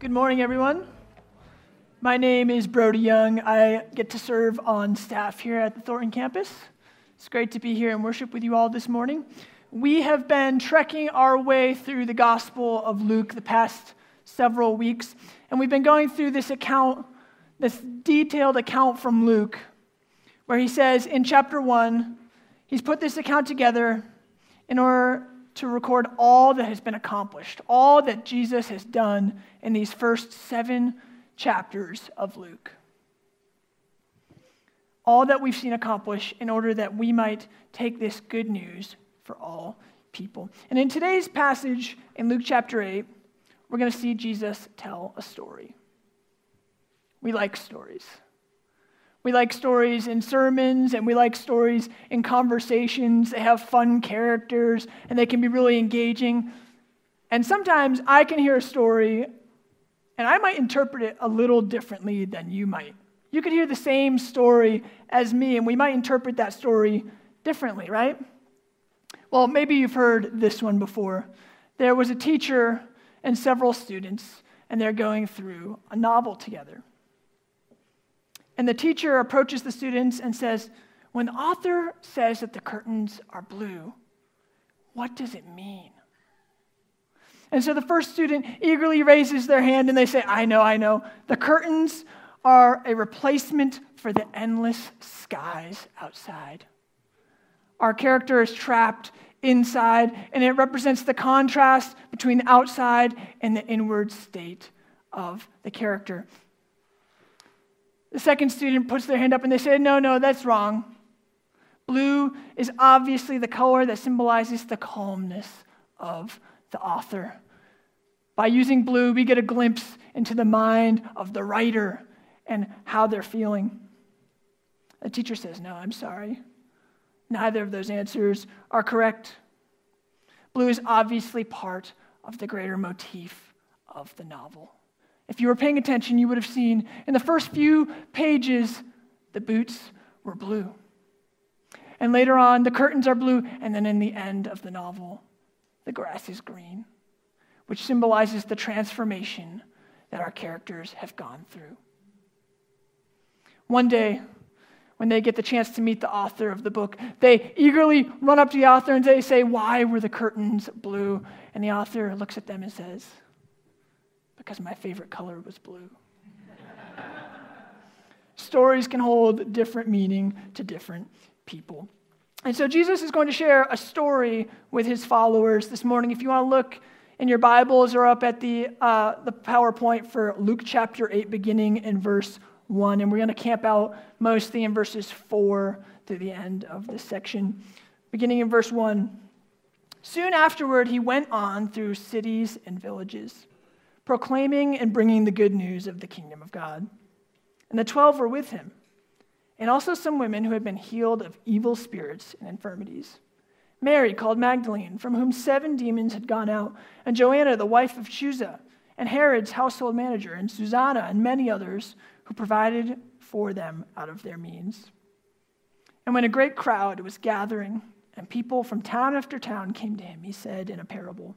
Good morning, everyone. My name is Brody Young. I get to serve on staff here at the Thornton campus. It's great to be here and worship with you all this morning. We have been trekking our way through the Gospel of Luke the past several weeks, and we've been going through this account, this detailed account from Luke, where he says in chapter 1, he's put this account together in order to record all that has been accomplished, all that Jesus has done in these first seven chapters of Luke. All that we've seen accomplished in order that we might take this good news for all people. And in today's passage in Luke chapter 8, we're going to see Jesus tell a story. We like stories. We like stories in sermons and we like stories in conversations. They have fun characters and they can be really engaging. And sometimes I can hear a story and I might interpret it a little differently than you might. You could hear the same story as me and we might interpret that story differently, right? Well, maybe you've heard this one before. There was a teacher and several students, and they're going through a novel together. And the teacher approaches the students and says, When the author says that the curtains are blue, what does it mean? And so the first student eagerly raises their hand and they say, I know, I know. The curtains are a replacement for the endless skies outside. Our character is trapped inside, and it represents the contrast between the outside and the inward state of the character. The second student puts their hand up and they say, No, no, that's wrong. Blue is obviously the color that symbolizes the calmness of the author. By using blue, we get a glimpse into the mind of the writer and how they're feeling. The teacher says, No, I'm sorry. Neither of those answers are correct. Blue is obviously part of the greater motif of the novel. If you were paying attention, you would have seen in the first few pages, the boots were blue. And later on, the curtains are blue. And then in the end of the novel, the grass is green, which symbolizes the transformation that our characters have gone through. One day, when they get the chance to meet the author of the book, they eagerly run up to the author and they say, Why were the curtains blue? And the author looks at them and says, because my favorite color was blue. Stories can hold different meaning to different people. And so Jesus is going to share a story with his followers this morning. If you want to look in your Bibles or up at the, uh, the PowerPoint for Luke chapter 8, beginning in verse 1. And we're going to camp out mostly in verses 4 to the end of this section. Beginning in verse 1. Soon afterward, he went on through cities and villages proclaiming and bringing the good news of the kingdom of God. And the twelve were with him, and also some women who had been healed of evil spirits and infirmities. Mary, called Magdalene, from whom seven demons had gone out, and Joanna, the wife of Chuza, and Herod's household manager, and Susanna, and many others who provided for them out of their means. And when a great crowd was gathering, and people from town after town came to him, he said in a parable.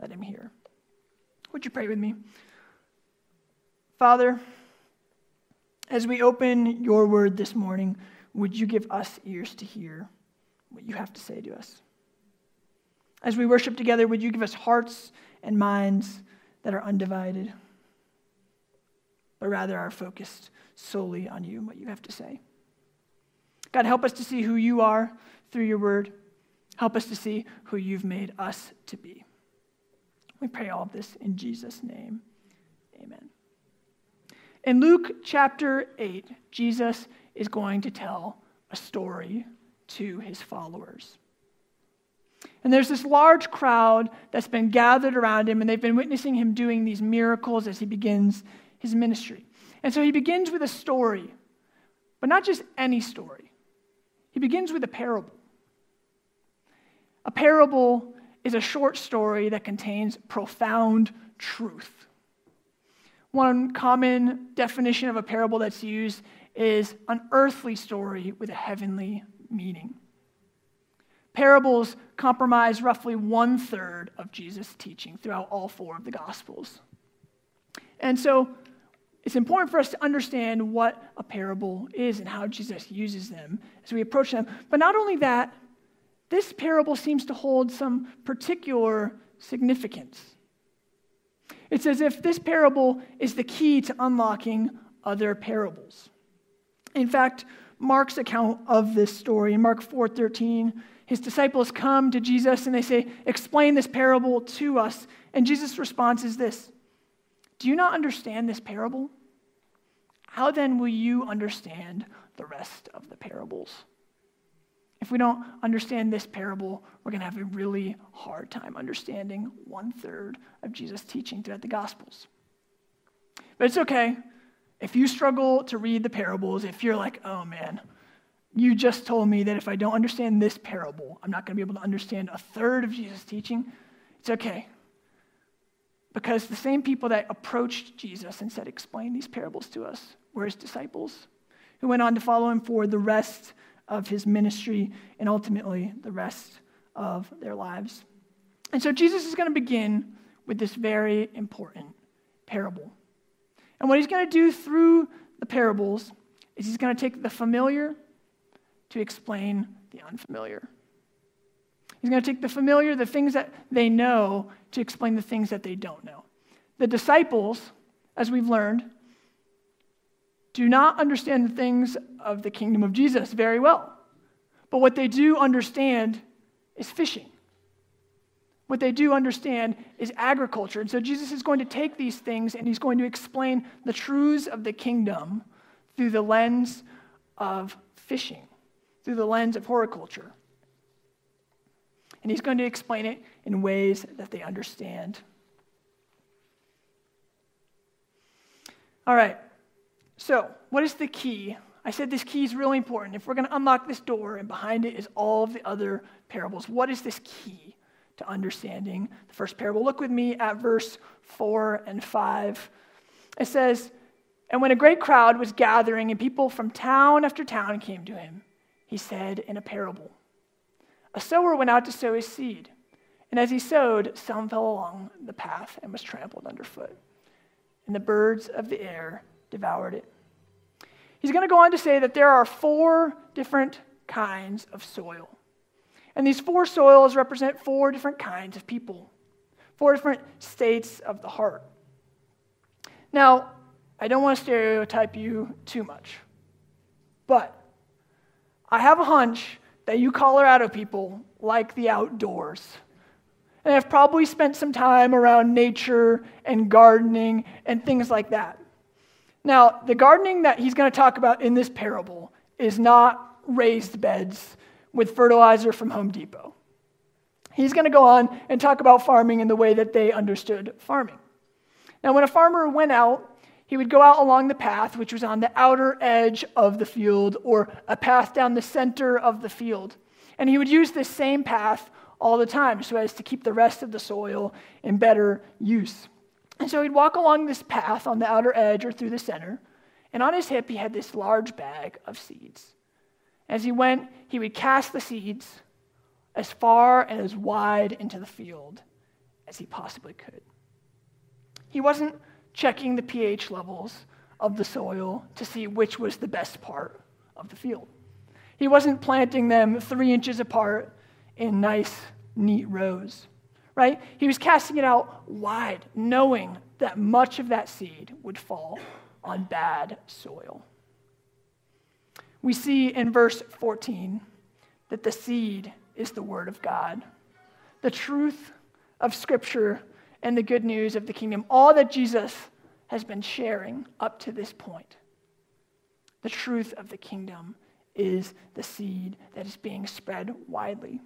let him hear. Would you pray with me? Father, as we open your word this morning, would you give us ears to hear what you have to say to us? As we worship together, would you give us hearts and minds that are undivided, but rather are focused solely on you and what you have to say? God, help us to see who you are through your word. Help us to see who you've made us to be. We pray all of this in Jesus' name. Amen. In Luke chapter 8, Jesus is going to tell a story to his followers. And there's this large crowd that's been gathered around him, and they've been witnessing him doing these miracles as he begins his ministry. And so he begins with a story, but not just any story. He begins with a parable. A parable is a short story that contains profound truth. One common definition of a parable that's used is an earthly story with a heavenly meaning. Parables comprise roughly one third of Jesus' teaching throughout all four of the Gospels. And so it's important for us to understand what a parable is and how Jesus uses them as we approach them. But not only that, this parable seems to hold some particular significance. It's as if this parable is the key to unlocking other parables. In fact, Mark's account of this story, in Mark 4:13, his disciples come to Jesus and they say, "Explain this parable to us." And Jesus' response is this: "Do you not understand this parable? How then will you understand the rest of the parables?" If we don't understand this parable, we're going to have a really hard time understanding one third of Jesus' teaching throughout the Gospels. But it's okay. If you struggle to read the parables, if you're like, oh man, you just told me that if I don't understand this parable, I'm not going to be able to understand a third of Jesus' teaching, it's okay. Because the same people that approached Jesus and said, explain these parables to us, were his disciples, who went on to follow him for the rest of his ministry and ultimately the rest of their lives. And so Jesus is going to begin with this very important parable. And what he's going to do through the parables is he's going to take the familiar to explain the unfamiliar. He's going to take the familiar, the things that they know, to explain the things that they don't know. The disciples, as we've learned, do not understand the things of the kingdom of Jesus very well. But what they do understand is fishing. What they do understand is agriculture. And so Jesus is going to take these things and he's going to explain the truths of the kingdom through the lens of fishing, through the lens of horticulture. And he's going to explain it in ways that they understand. All right. So, what is the key? I said this key is really important. If we're going to unlock this door, and behind it is all of the other parables, what is this key to understanding the first parable? Look with me at verse 4 and 5. It says, And when a great crowd was gathering, and people from town after town came to him, he said in a parable A sower went out to sow his seed. And as he sowed, some fell along the path and was trampled underfoot. And the birds of the air devoured it. He's going to go on to say that there are four different kinds of soil. And these four soils represent four different kinds of people, four different states of the heart. Now, I don't want to stereotype you too much, but I have a hunch that you Colorado people like the outdoors. And have probably spent some time around nature and gardening and things like that. Now, the gardening that he's going to talk about in this parable is not raised beds with fertilizer from Home Depot. He's going to go on and talk about farming in the way that they understood farming. Now, when a farmer went out, he would go out along the path, which was on the outer edge of the field, or a path down the center of the field. And he would use this same path all the time so as to keep the rest of the soil in better use. And so he'd walk along this path on the outer edge or through the center, and on his hip he had this large bag of seeds. As he went, he would cast the seeds as far and as wide into the field as he possibly could. He wasn't checking the pH levels of the soil to see which was the best part of the field. He wasn't planting them three inches apart in nice, neat rows right? He was casting it out wide, knowing that much of that seed would fall on bad soil. We see in verse 14 that the seed is the word of God. The truth of Scripture and the good news of the kingdom, all that Jesus has been sharing up to this point. The truth of the kingdom is the seed that is being spread widely.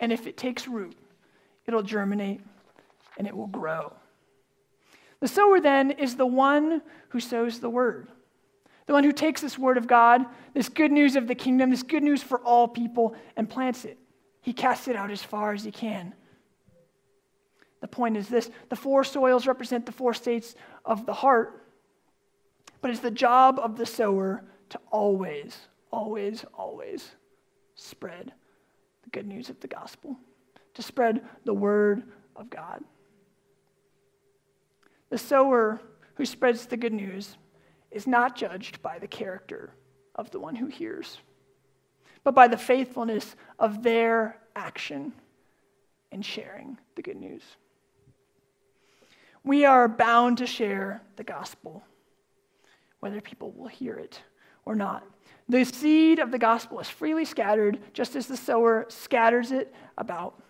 And if it takes root, it'll germinate and it will grow. The sower then is the one who sows the word. The one who takes this word of God, this good news of the kingdom, this good news for all people, and plants it. He casts it out as far as he can. The point is this the four soils represent the four states of the heart, but it's the job of the sower to always, always, always spread the good news of the gospel, to spread the word of God. The sower who spreads the good news is not judged by the character of the one who hears, but by the faithfulness of their action in sharing the good news. We are bound to share the gospel, whether people will hear it or not. The seed of the gospel is freely scattered, just as the sower scatters it about.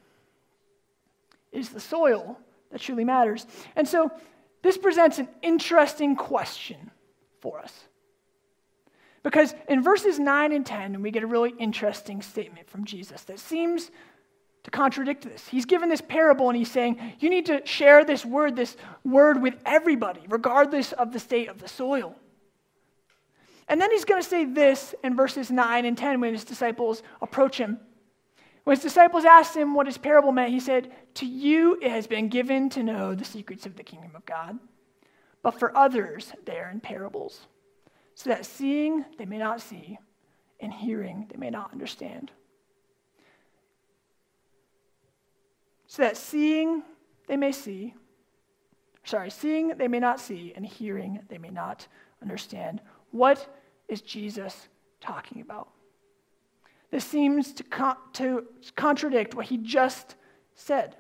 Is the soil that truly matters. And so, this presents an interesting question for us. Because in verses 9 and 10, we get a really interesting statement from Jesus that seems to contradict this. He's given this parable and he's saying, You need to share this word, this word with everybody, regardless of the state of the soil. And then he's going to say this in verses 9 and 10 when his disciples approach him. When his disciples asked him what his parable meant, he said, To you it has been given to know the secrets of the kingdom of God, but for others they are in parables, so that seeing they may not see, and hearing they may not understand. So that seeing they may see, sorry, seeing they may not see, and hearing they may not understand. What is Jesus talking about? This seems to, con- to contradict what he just said.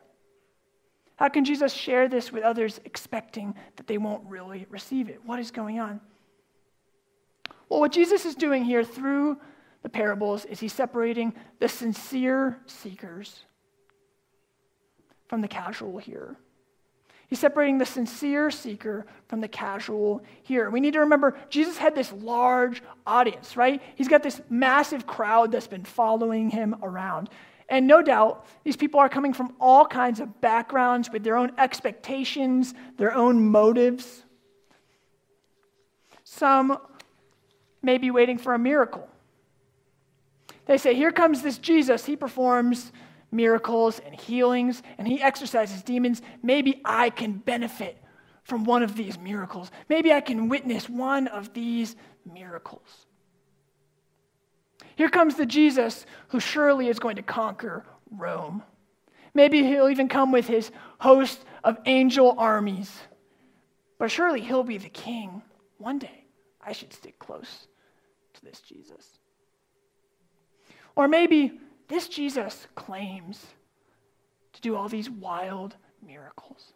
How can Jesus share this with others expecting that they won't really receive it? What is going on? Well, what Jesus is doing here through the parables is he's separating the sincere seekers from the casual hearer. He's separating the sincere seeker from the casual hearer. We need to remember Jesus had this large audience, right? He's got this massive crowd that's been following him around. And no doubt, these people are coming from all kinds of backgrounds with their own expectations, their own motives. Some may be waiting for a miracle. They say, Here comes this Jesus. He performs miracles and healings, and he exorcises demons. Maybe I can benefit from one of these miracles. Maybe I can witness one of these miracles. Here comes the Jesus who surely is going to conquer Rome. Maybe he'll even come with his host of angel armies. But surely he'll be the king one day. I should stick close to this Jesus. Or maybe this Jesus claims to do all these wild miracles.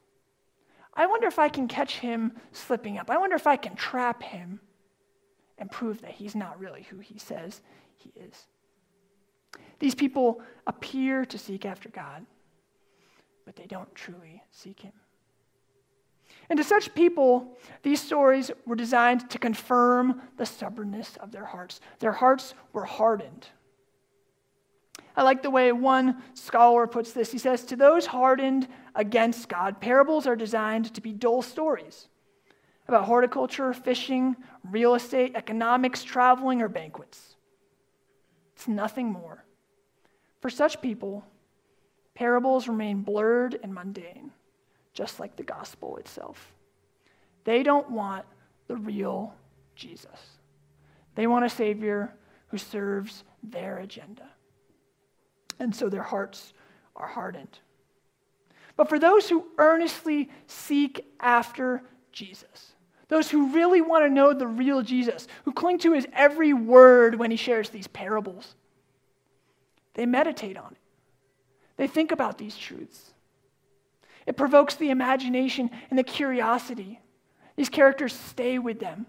I wonder if I can catch him slipping up. I wonder if I can trap him and prove that he's not really who he says he is. These people appear to seek after God, but they don't truly seek him. And to such people, these stories were designed to confirm the stubbornness of their hearts. Their hearts were hardened. I like the way one scholar puts this. He says, To those hardened against God, parables are designed to be dull stories about horticulture, fishing, real estate, economics, traveling, or banquets. It's nothing more. For such people, parables remain blurred and mundane, just like the gospel itself. They don't want the real Jesus, they want a Savior who serves their agenda and so their hearts are hardened. But for those who earnestly seek after Jesus, those who really want to know the real Jesus, who cling to his every word when he shares these parables, they meditate on it. They think about these truths. It provokes the imagination and the curiosity. These characters stay with them.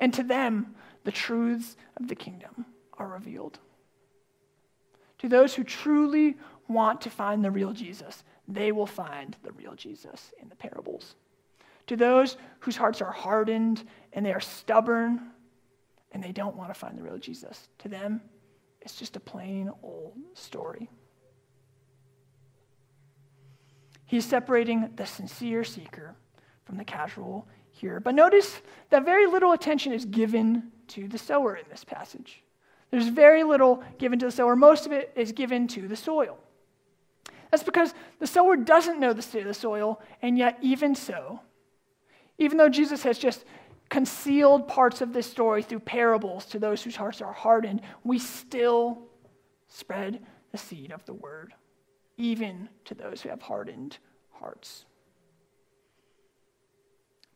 And to them, the truths of the kingdom are revealed. To those who truly want to find the real Jesus, they will find the real Jesus in the parables. To those whose hearts are hardened and they are stubborn and they don't want to find the real Jesus, to them, It's just a plain old story. He's separating the sincere seeker from the casual hearer. But notice that very little attention is given to the sower in this passage. There's very little given to the sower, most of it is given to the soil. That's because the sower doesn't know the state of the soil, and yet, even so, even though Jesus has just concealed parts of this story through parables to those whose hearts are hardened, we still spread the seed of the word, even to those who have hardened hearts.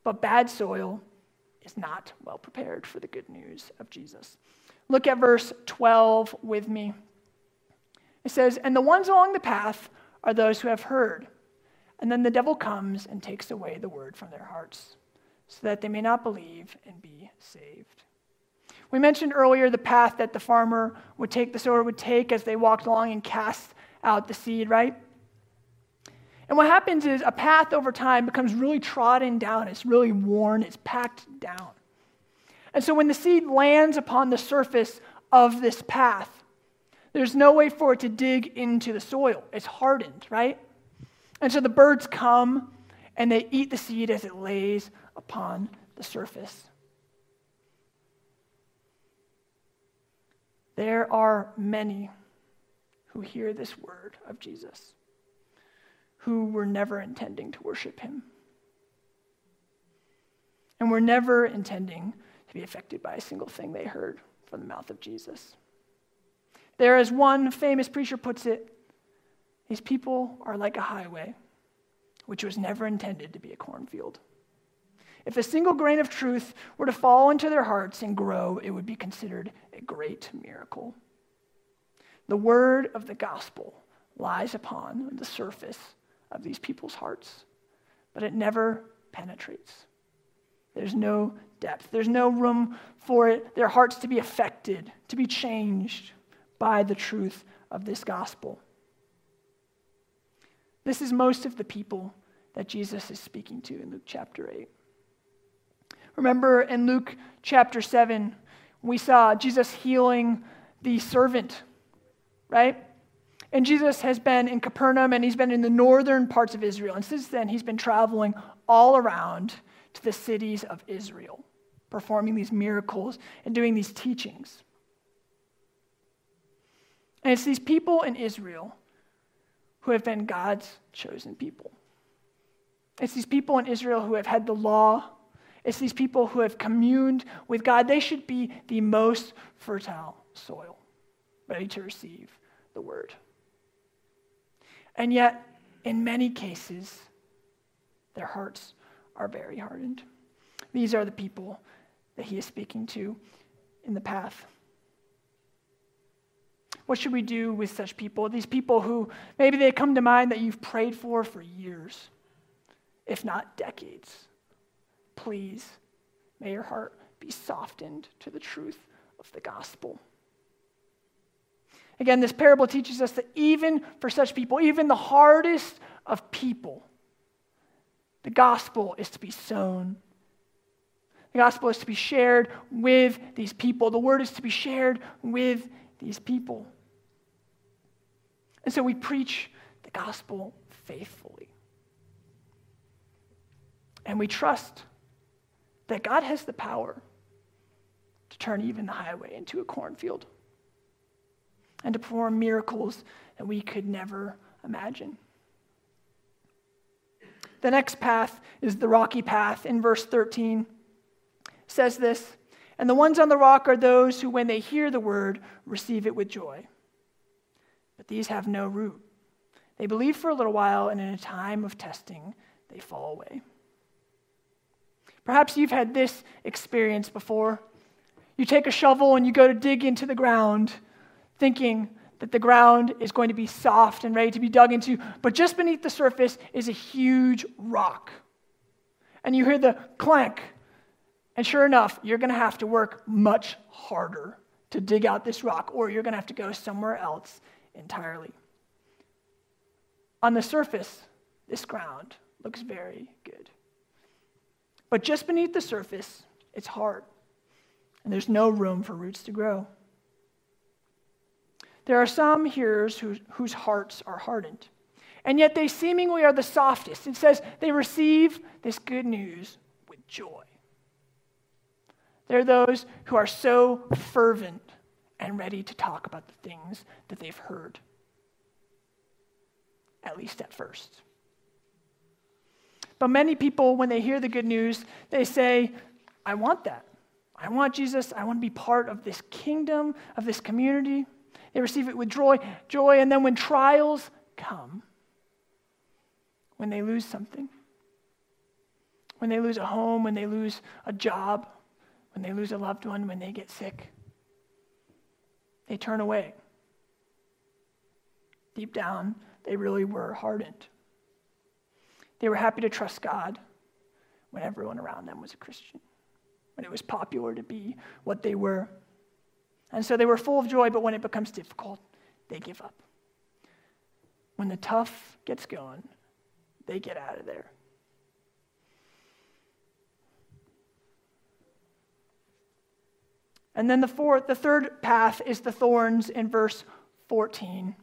But bad soil is not well prepared for the good news of Jesus. Look at verse 12 with me. It says, And the ones along the path are those who have heard. And then the devil comes and takes away the word from their hearts, so that they may not believe and be saved. We mentioned earlier the path that the farmer would take, the sower would take as they walked along and cast out the seed, right? And what happens is a path over time becomes really trodden down, it's really worn, it's packed down. And so when the seed lands upon the surface of this path, there's no way for it to dig into the soil. It's hardened, right? And so the birds come and they eat the seed as it lays upon the surface. There are many who hear this word of Jesus who were never intending to worship him. And were never intending to be affected by a single thing they heard from the mouth of Jesus. There, as one famous preacher puts it, these people are like a highway, which was never intended to be a cornfield. If a single grain of truth were to fall into their hearts and grow, it would be considered a great miracle. The word of the gospel lies upon the surface of these people's hearts, but it never penetrates. There's no depth, there's no room for it, their hearts to be affected, to be changed by the truth of this gospel. This is most of the people that Jesus is speaking to in Luke chapter 8. Remember in Luke chapter 7, we saw Jesus healing the servant, right? And Jesus has been in Capernaum and he's been in the northern parts of Israel. And since then, he's been traveling all around to the cities of Israel, performing these miracles and doing these teachings. And it's these people in Israel who have been God's chosen people. It's these people in Israel who have had the law. It's these people who have communed with God. They should be the most fertile soil, ready to receive the word. And yet, in many cases, their hearts are very hardened. These are the people that he is speaking to in the path. What should we do with such people? These people who maybe they come to mind that you've prayed for for years, if not decades. Please, may your heart be softened to the truth of the gospel. Again, this parable teaches us that even for such people, even the hardest of people, the gospel is to be sown. Gospel is to be shared with these people. The word is to be shared with these people. And so we preach the gospel faithfully. And we trust that God has the power to turn even the highway into a cornfield and to perform miracles that we could never imagine. The next path is the rocky path in verse 13. Says this, and the ones on the rock are those who when they hear the word receive it with joy. But these have no root. They believe for a little while and in a time of testing they fall away. Perhaps you've had this experience before. You take a shovel and you go to dig into the ground thinking that the ground is going to be soft and ready to be dug into, but just beneath the surface is a huge rock. And you hear the clank. And sure enough, you're going to have to work much harder to dig out this rock, or you're going to have to go somewhere else entirely. On the surface, this ground looks very good. But just beneath the surface, it's hard, and there's no room for roots to grow. There are some hearers who, whose hearts are hardened, and yet they seemingly are the softest. It says they receive this good news with joy. They're those who are so fervent and ready to talk about the things that they've heard, at least at first. But many people, when they hear the good news, they say, I want that. I want Jesus. I want to be part of this kingdom, of this community. They receive it with joy, joy, and then when trials come, when they lose something, when they lose a home, when they lose a job, when they lose a loved one, when they get sick, they turn away. Deep down, they really were hardened. They were happy to trust God when everyone around them was a Christian, when it was popular to be what they were. And so they were full of joy, but when it becomes difficult, they give up. When the tough gets going, they get out of there. And then the fourth, the third path is the thorns in verse 14.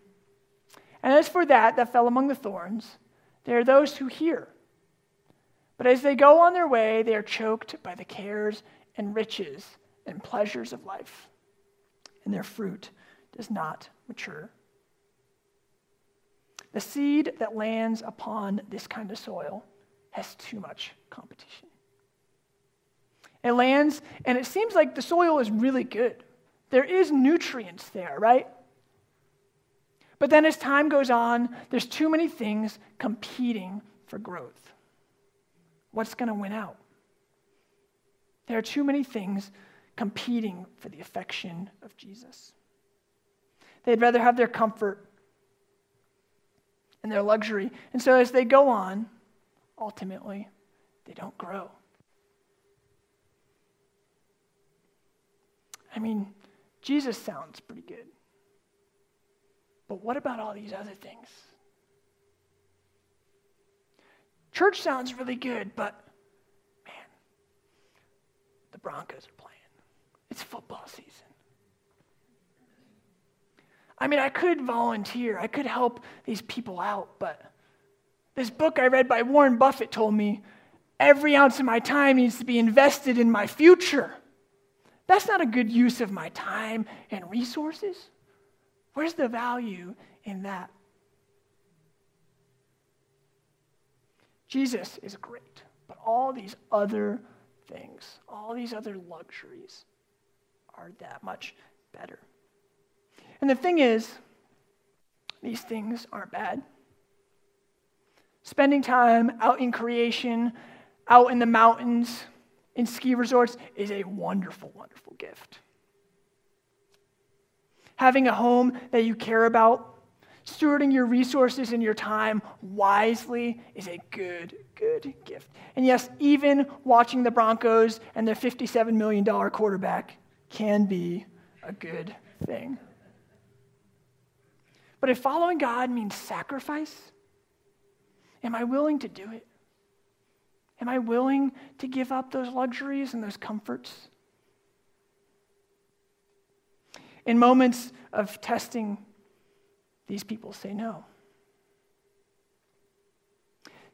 And as for that that fell among the thorns, there are those who hear. But as they go on their way, they are choked by the cares and riches and pleasures of life, and their fruit does not mature. The seed that lands upon this kind of soil has too much competition. It lands, and it seems like the soil is really good. There is nutrients there, right? But then as time goes on, there's too many things competing for growth. What's going to win out? There are too many things competing for the affection of Jesus. They'd rather have their comfort and their luxury. And so as they go on, ultimately, they don't grow. I mean, Jesus sounds pretty good. But what about all these other things? Church sounds really good, but man, the Broncos are playing. It's football season. I mean, I could volunteer, I could help these people out, but this book I read by Warren Buffett told me every ounce of my time needs to be invested in my future. That's not a good use of my time and resources. Where's the value in that? Jesus is great, but all these other things, all these other luxuries are that much better. And the thing is, these things aren't bad. Spending time out in creation, out in the mountains, in ski resorts is a wonderful, wonderful gift. Having a home that you care about, stewarding your resources and your time wisely is a good, good gift. And yes, even watching the Broncos and their $57 million quarterback can be a good thing. But if following God means sacrifice, am I willing to do it? Am I willing to give up those luxuries and those comforts? In moments of testing, these people say no.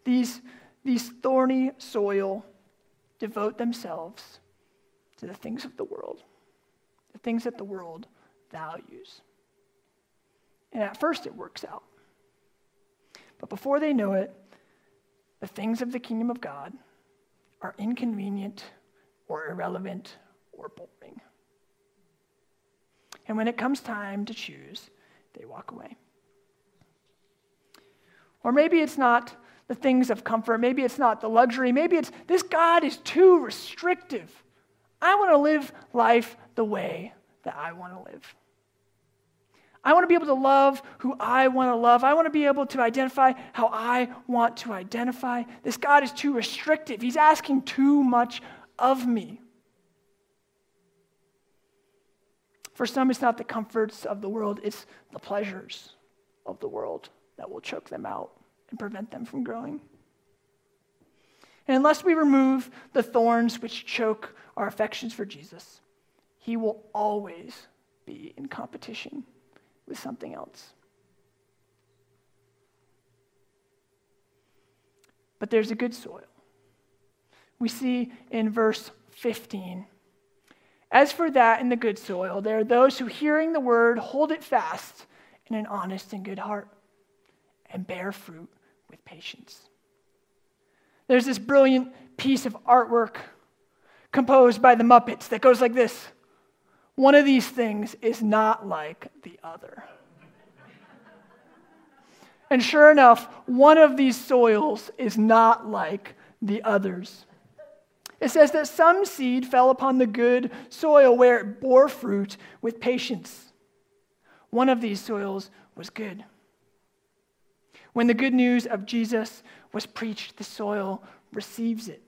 These, these thorny soil devote themselves to the things of the world, the things that the world values. And at first it works out. But before they know it, the things of the kingdom of God are inconvenient or irrelevant or boring. And when it comes time to choose, they walk away. Or maybe it's not the things of comfort. Maybe it's not the luxury. Maybe it's this God is too restrictive. I want to live life the way that I want to live. I want to be able to love who I want to love. I want to be able to identify how I want to identify. This God is too restrictive. He's asking too much of me. For some, it's not the comforts of the world, it's the pleasures of the world that will choke them out and prevent them from growing. And unless we remove the thorns which choke our affections for Jesus, he will always be in competition with something else. But there's a good soil. We see in verse 15. As for that in the good soil, there are those who, hearing the word, hold it fast in an honest and good heart and bear fruit with patience. There's this brilliant piece of artwork composed by the Muppets that goes like this One of these things is not like the other. and sure enough, one of these soils is not like the others. It says that some seed fell upon the good soil where it bore fruit with patience. One of these soils was good. When the good news of Jesus was preached, the soil receives it.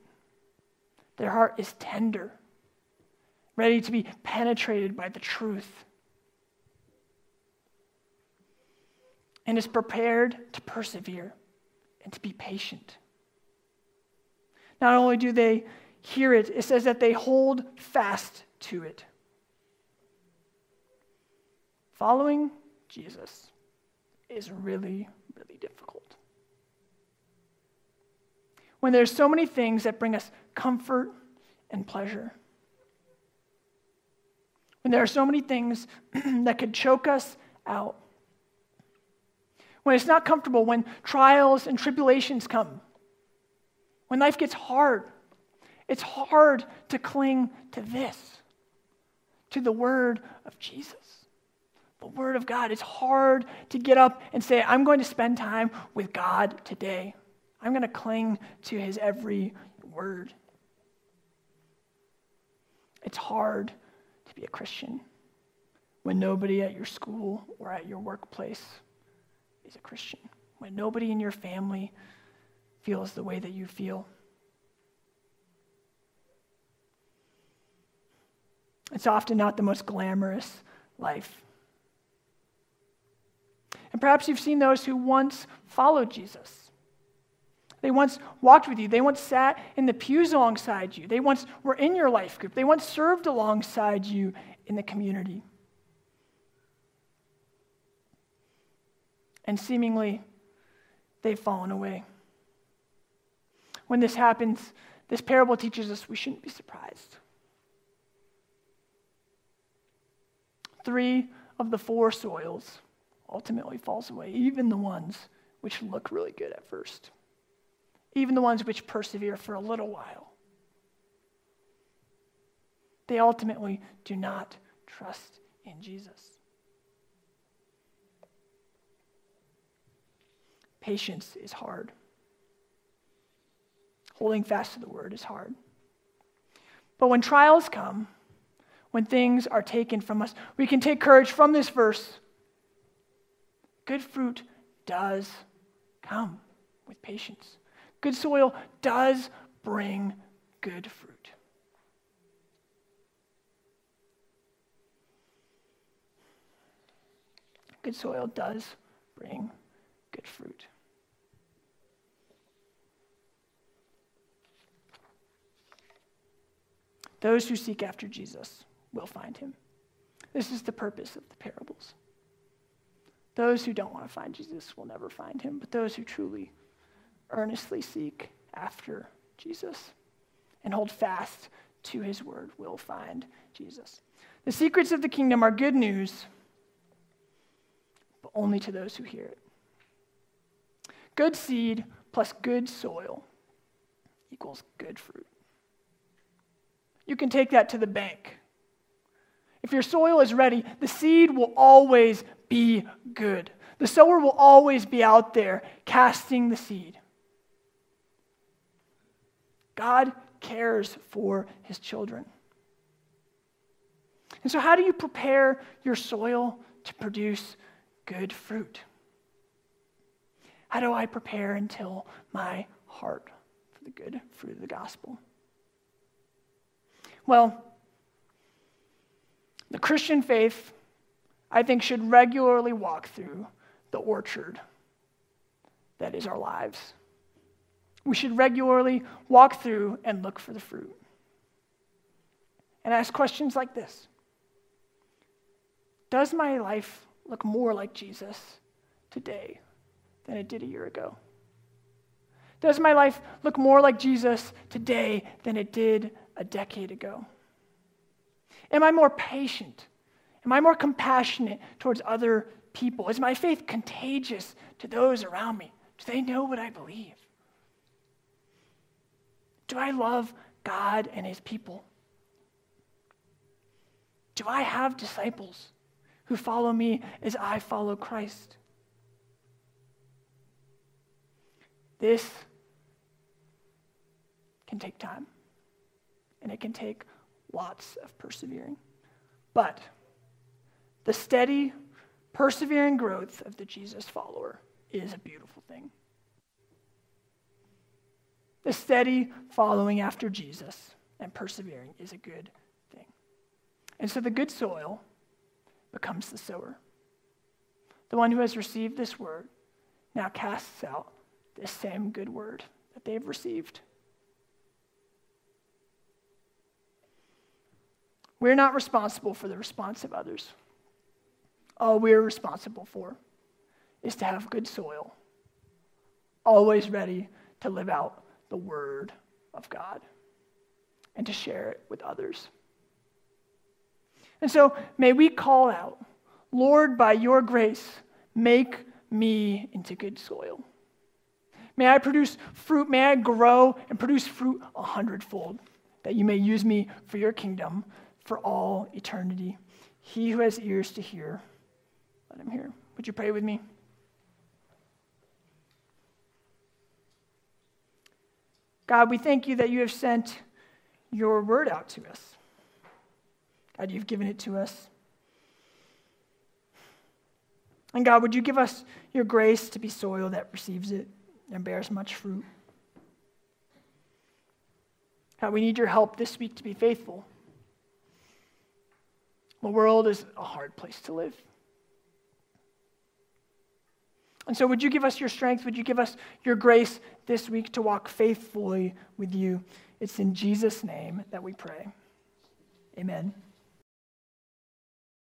Their heart is tender, ready to be penetrated by the truth, and is prepared to persevere and to be patient. Not only do they hear it, it says that they hold fast to it. Following Jesus is really, really difficult. When there's so many things that bring us comfort and pleasure. There are so many things that could choke us out. When it's not comfortable, when trials and tribulations come. When life gets hard. It's hard to cling to this, to the word of Jesus, the word of God. It's hard to get up and say, I'm going to spend time with God today. I'm going to cling to his every word. It's hard to be a Christian when nobody at your school or at your workplace is a Christian, when nobody in your family feels the way that you feel. It's often not the most glamorous life. And perhaps you've seen those who once followed Jesus. They once walked with you. They once sat in the pews alongside you. They once were in your life group. They once served alongside you in the community. And seemingly, they've fallen away. When this happens, this parable teaches us we shouldn't be surprised. Three of the four soils ultimately falls away, even the ones which look really good at first, even the ones which persevere for a little while. They ultimately do not trust in Jesus. Patience is hard. Holding fast to the word is hard. But when trials come, when things are taken from us. We can take courage from this verse. Good fruit does come with patience. Good soil does bring good fruit. Good soil does bring good fruit. Those who seek after Jesus will find him. This is the purpose of the parables. Those who don't want to find Jesus will never find him, but those who truly, earnestly seek after Jesus and hold fast to his word will find Jesus. The secrets of the kingdom are good news, but only to those who hear it. Good seed plus good soil equals good fruit. You can take that to the bank. If your soil is ready, the seed will always be good. The sower will always be out there casting the seed. God cares for his children. And so, how do you prepare your soil to produce good fruit? How do I prepare until my heart for the good fruit of the gospel? Well, the Christian faith, I think, should regularly walk through the orchard that is our lives. We should regularly walk through and look for the fruit. And ask questions like this Does my life look more like Jesus today than it did a year ago? Does my life look more like Jesus today than it did a decade ago? Am I more patient? Am I more compassionate towards other people? Is my faith contagious to those around me? Do they know what I believe? Do I love God and his people? Do I have disciples who follow me as I follow Christ? This can take time, and it can take lots of persevering. But the steady, persevering growth of the Jesus follower is a beautiful thing. The steady following after Jesus and persevering is a good thing. And so the good soil becomes the sower. The one who has received this word now casts out this same good word that they've received. We're not responsible for the response of others. All we're responsible for is to have good soil, always ready to live out the Word of God and to share it with others. And so may we call out, Lord, by your grace, make me into good soil. May I produce fruit, may I grow and produce fruit a hundredfold, that you may use me for your kingdom for all eternity. He who has ears to hear, let him hear. Would you pray with me? God, we thank you that you have sent your word out to us. God, you've given it to us. And God, would you give us your grace to be soil that receives it and bears much fruit? God, we need your help this week to be faithful. The world is a hard place to live. And so, would you give us your strength? Would you give us your grace this week to walk faithfully with you? It's in Jesus' name that we pray. Amen.